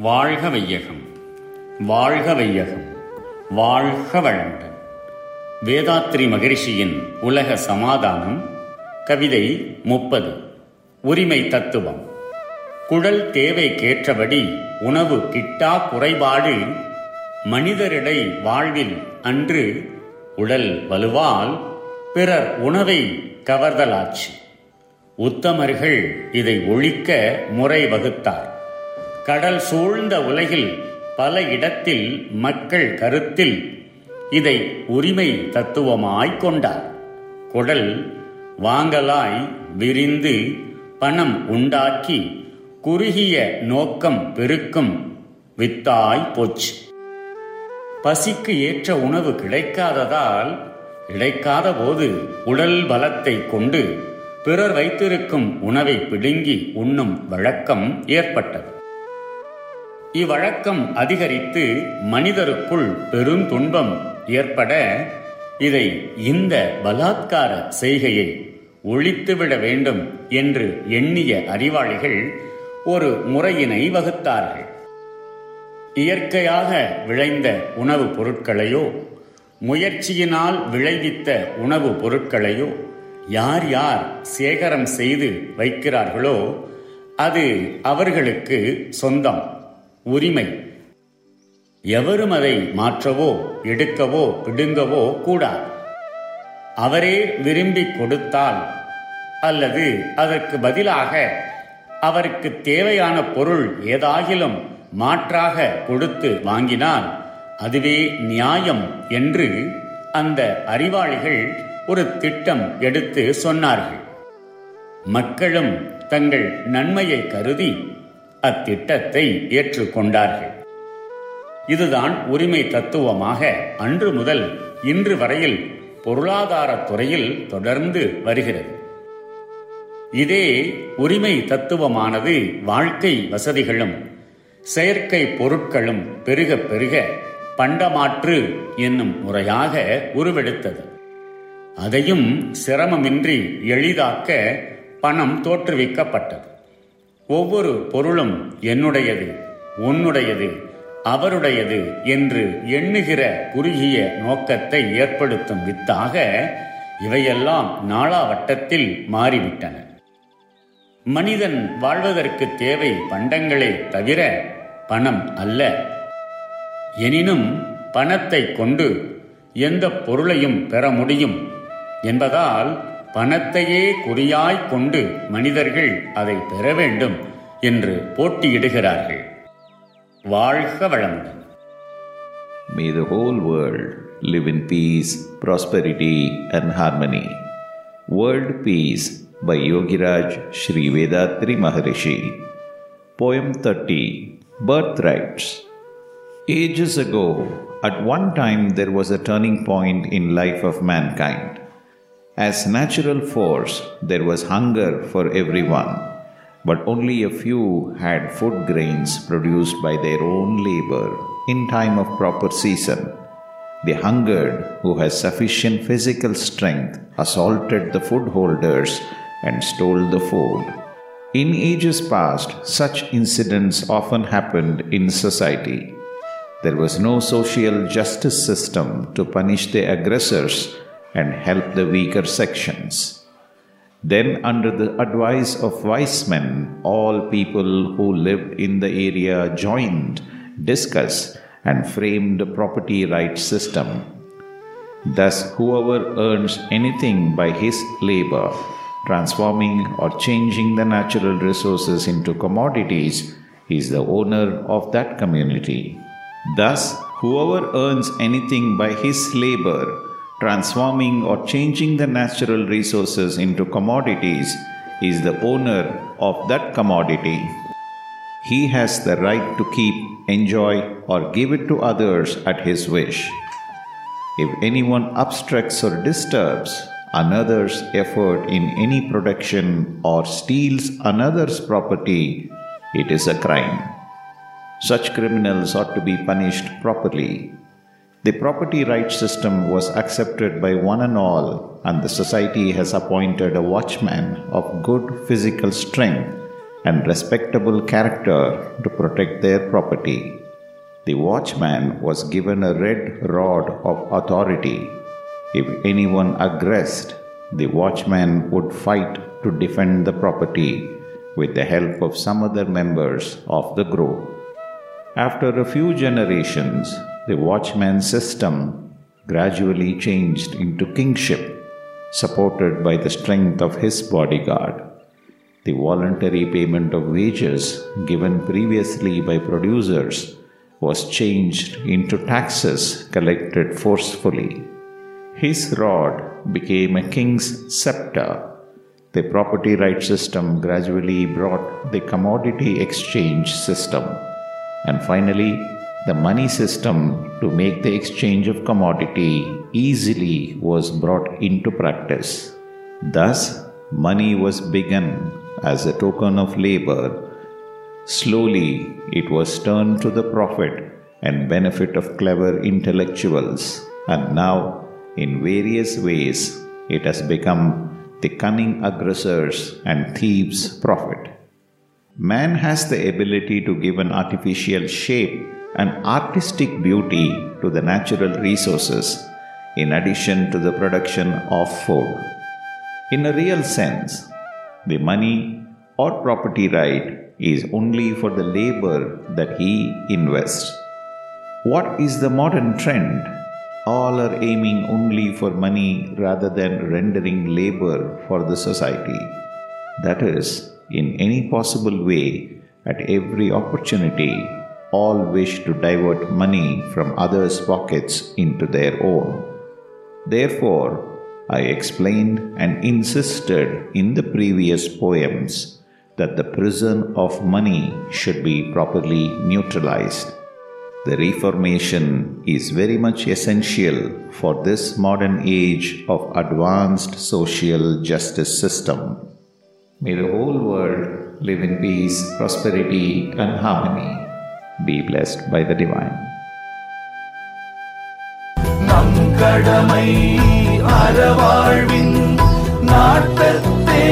வாழ்க வையகம் வாழ்க வையகம் வாழ்க வளமுடன் வேதாத்ரி மகிழ்ச்சியின் உலக சமாதானம் கவிதை முப்பது உரிமை தத்துவம். குழல் தேவைக்கேற்றபடி உணவு கிட்டா குறைபாடு மனிதரிடை வாழ்வில் அன்று உடல் வலுவால் பிறர் உணவை கவர்தலாச்சு. உத்தமர்கள் இதை ஒழிக்க முறை வகுத்தார். கடல் சூழ்ந்த உலகில் பல இடத்தில் மக்கள் கருத்தில் இதை உரிமை தத்துவமாய்க் கொண்டார். குடல் வாங்கலாய் விரிந்து பணம் உண்டாக்கி குறுகிய நோக்கம் பெருக்கும் வித்தாய் போச்சு. பசிக்கு ஏற்ற உணவு கிடைக்காததால் கிடைக்காத போது உடல் பலத்தை கொண்டு பிறர் வைத்திருக்கும் உணவை பிடுங்கி உண்ணும் வழக்கம் ஏற்பட்டது. இவ்வழக்கம் அதிகரித்து மனிதருக்குள் பெருந்துன்பம் ஏற்பட இதை இந்த பலாத்கார செய்கையை ஒழித்துவிட வேண்டும் என்று எண்ணிய அறிவாளிகள் ஒரு முறையினை வகுத்தார்கள். இயற்கையாக விளைந்த உணவுப் பொருட்களையோ முயற்சியினால் விளைவித்த உணவுப் பொருட்களையோ யார் யார் சேகரம் செய்து வைக்கிறார்களோ அது அவர்களுக்கு சொந்தம். உரிமை. எவரும் அதை மாற்றவோ எடுக்கவோ பிடுங்கவோ கூடாது. அவரே விரும்பி கொடுத்தால் அல்லது அதற்கு பதிலாக அவருக்கு தேவையான பொருள் ஏதாகிலும் மாற்றாக கொடுத்து வாங்கினால் அதுவே நியாயம் என்று அந்த அறிவாளிகள் ஒரு திட்டம் எடுத்து சொன்னார்கள். மக்களும் தங்கள் நன்மையை கருதி அத்திட்டத்தை ஏற்றுக்கொண்டார்கள். இதுதான் உரிமை தத்துவமாக அன்று முதல் இன்று வரையில் பொருளாதாரத் துறையில் தொடர்ந்து வருகிறது. இதே உரிமை தத்துவமானது வாழ்க்கை வசதிகளும் செயற்கை பொருட்களும் பெருக பெருக பண்டமாற்று என்னும் முறையாக உருவெடுத்தது. அதையும் சிரமமின்றி எளிதாக்க பணம் தோற்றுவிக்கப்பட்டது. ஒவ்வொரு பொருளும் என்னுடையது உன்னுடையது அவருடையது என்று எண்ணுகிற குறுகிய நோக்கத்தை ஏற்படுத்தும் வித்தாக இவையெல்லாம் நாளாவட்டத்தில் மாறிவிட்டன. மனிதன் வாழ்வதற்கு தேவை பண்டங்களே தவிர பணம் அல்ல. எனினும் பணத்தை கொண்டு எந்த பொருளையும் பெற முடியும் என்பதால் பணத்தையே குறியாய் கொண்டு மனிதர்கள் அதை பெற வேண்டும் என்று போட்டியிடுகிறார்கள் வாழ்க வளமுடன் may the whole live in peace, prosperity, and harmony. World Peace by Yogiraj Sri Vethathiri Maharishi. Poem 30 Birthrights. Ages ago, at one time there was a turning point in life of mankind. As natural force, there was hunger for everyone, but only a few had food grains produced by their own labor in time of proper season. The hungered, who has sufficient physical strength, assaulted the food holders and stole the food. In ages past, such incidents often happened in society. There was no social justice system to punish the aggressors and help the weaker sections. Then, under the advice of wise men, all people who lived in the area joined, discussed, and framed a property rights system. Thus, whoever earns anything by his labor, transforming or changing the natural resources into commodities, is the owner of that community. Thus, whoever earns anything by his labor, transforming or changing the natural resources into commodities, is the owner of that commodity. He has the right to keep, enjoy, or give it to others at his wish. If anyone obstructs or disturbs another's effort in any production or steals another's property, it is a crime. Such criminals ought to be punished properly. The property rights system was accepted by one and all, and the society has appointed a watchman of good physical strength and respectable character to protect their property. The watchman was given a red rod of authority. If anyone aggressed, the watchman would fight to defend the property with the help of some other members of the group. After a few generations, the watchman system gradually changed into kingship, supported by the strength of his bodyguard. The voluntary payment of wages given previously by producers was changed into taxes collected forcefully. His rod became a king's scepter. The property right system gradually brought the commodity exchange system, and finally, the money system to make the exchange of commodity easily was brought into practice. Thus, money was begun as a token of labor Slowly, it was turned to the profit and benefit of clever intellectuals, and now, in various ways, it has become the cunning aggressors and thieves' profit. Man has the ability to give an artificial shape and artistic beauty to the natural resources in addition to the production of food. In a real sense, the money or property right is only for the labor that he invests. What is the modern trend? All are aiming only for money rather than rendering labor for the society. That is, in any possible way, at every opportunity, all wish to divert money from others' pockets into their own. Therefore, I explained and insisted in the previous poems that the prison of money should be properly neutralized. The Reformation is very much essential for this modern age of advanced social justice system. May the whole world live in peace, prosperity, and harmony. Be blessed by the divine நம் கடமை அறவாழ்வின் நாட்டத்தே.